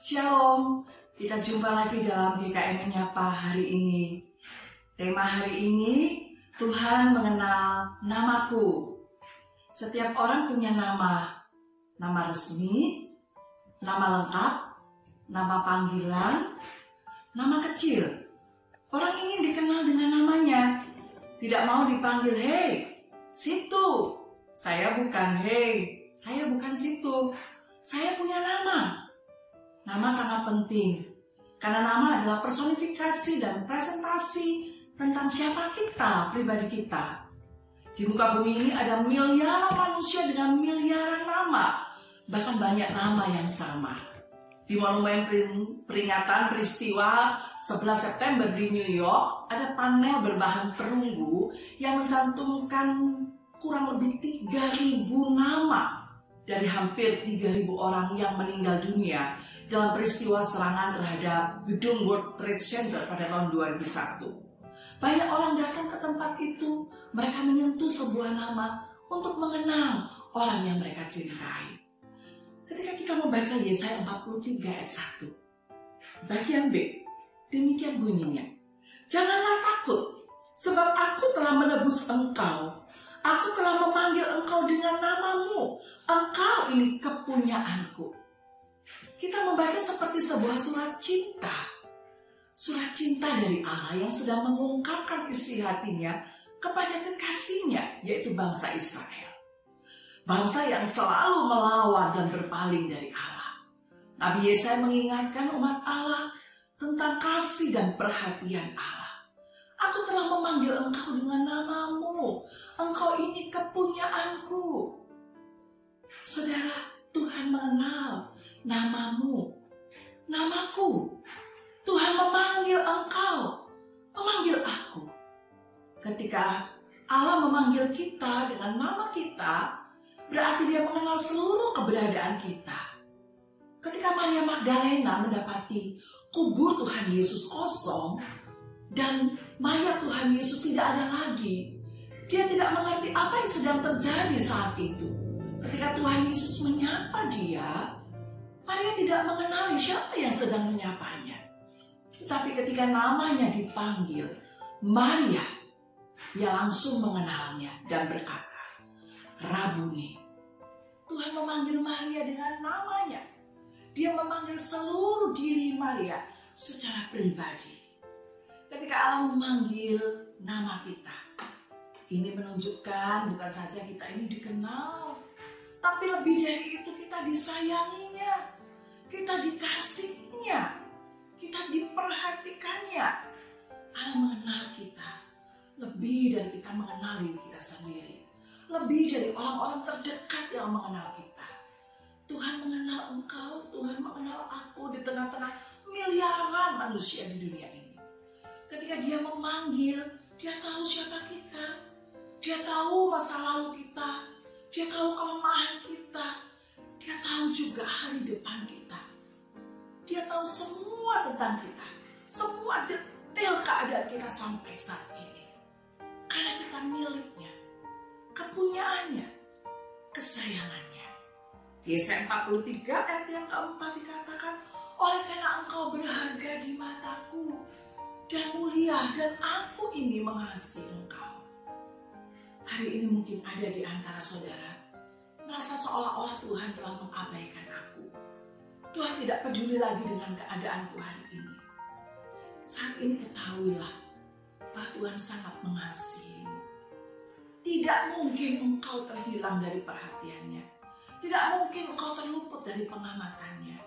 Shalom, kita jumpa lagi dalam GKM Menyapa hari ini. Tema hari ini, Tuhan mengenal namaku. Setiap orang punya nama, nama resmi, nama lengkap, nama panggilan, nama kecil. Orang ingin dikenal dengan namanya, tidak mau dipanggil, hei, situ. Saya bukan, hei, saya bukan situ. Saya punya nama. Nama sangat penting karena nama adalah personifikasi dan presentasi tentang siapa kita, pribadi kita. Di muka bumi ini ada miliaran manusia dengan miliaran nama, bahkan banyak nama yang sama. Di monumen peringatan peristiwa 11 September di New York, ada panel berbahan perunggu yang mencantumkan kurang lebih 3.000 nama dari hampir 3.000 orang yang meninggal dunia dalam peristiwa serangan terhadap gedung World Trade Center pada tahun 2001. Banyak orang datang ke tempat itu, mereka menyentuh sebuah nama untuk mengenang orang yang mereka cintai. Ketika kita membaca Yesaya 43 ayat 1, bagian B, demikian bunyinya. Janganlah takut, sebab aku telah menebus engkau. Aku telah memanggil engkau dengan namamu. Engkau ini kepunyaanku kita membaca seperti sebuah surat cinta. Surat cinta dari Allah yang sedang mengungkapkan isi hatinya kepada kekasihnya, yaitu bangsa Israel. Bangsa yang selalu melawan dan berpaling dari Allah. Nabi Yesaya mengingatkan umat Allah tentang kasih dan perhatian Allah. Aku telah memanggil engkau dengan namamu. Engkau ini kepunyaanku. Saudara, Tuhan mengenal namamu, namaku. Tuhan memanggil engkau, memanggil aku. Ketika Allah memanggil kita dengan nama kita, berarti dia mengenal seluruh keberadaan kita. Ketika Maria Magdalena mendapati kubur Tuhan Yesus kosong dan mayat Tuhan Yesus tidak ada lagi, dia tidak mengerti apa yang sedang terjadi saat itu. Ketika Tuhan Yesus menyapa dia, Maria tidak mengenali siapa yang sedang menyapanya. Tetapi ketika namanya dipanggil, Maria, ia langsung mengenalnya dan berkata, Rabuni. Tuhan memanggil Maria dengan namanya. Dia memanggil seluruh diri Maria secara pribadi. Ketika Allah memanggil nama kita, ini menunjukkan bukan saja kita ini dikenal, tapi lebih dari itu kita disayanginya kita dikasihnya, kita diperhatikannya. Allah mengenal kita lebih dari kita mengenal diri kita sendiri. Lebih dari orang-orang terdekat yang mengenal kita. Tuhan mengenal engkau, Tuhan mengenal aku di tengah-tengah miliaran manusia di dunia ini. Ketika dia memanggil, dia tahu siapa kita. Dia tahu masa lalu kita. Dia tahu kelemahan kita. Dia tahu juga hari depan kita. Dia tahu semua tentang kita. Semua detail keadaan kita sampai saat ini. Karena kita miliknya. Kepunyaannya. Kesayangannya. Yesaya 43 ayat yang keempat dikatakan, oleh karena engkau berharga di mataku dan mulia dan aku ini mengasihi engkau. Hari ini mungkin ada di antara saudara merasa seolah-olah Tuhan telah mengabaikan aku Tuhan tidak peduli lagi dengan keadaanku hari ini. Saat ini ketahuilah bahwa Tuhan sangat mengasihimu. Tidak mungkin engkau terhilang dari perhatiannya. Tidak mungkin engkau terluput dari pengamatannya.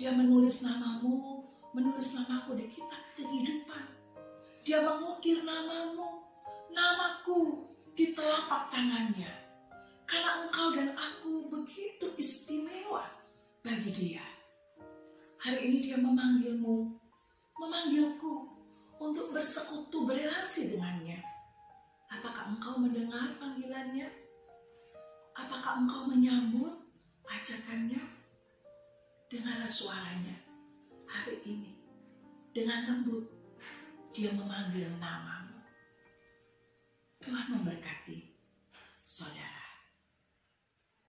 Dia menulis namamu, menulis namaku di kitab kehidupan. Dia mengukir namamu, namaku di telapak tangannya. Karena engkau dan aku begitu istimewa bagi dia. Hari ini dia memanggilmu, memanggilku untuk bersekutu berrelasi dengannya. Apakah engkau mendengar panggilannya? Apakah engkau menyambut ajakannya? Dengarlah suaranya hari ini. Dengan lembut, dia memanggil namamu. Tuhan memberkati saudara.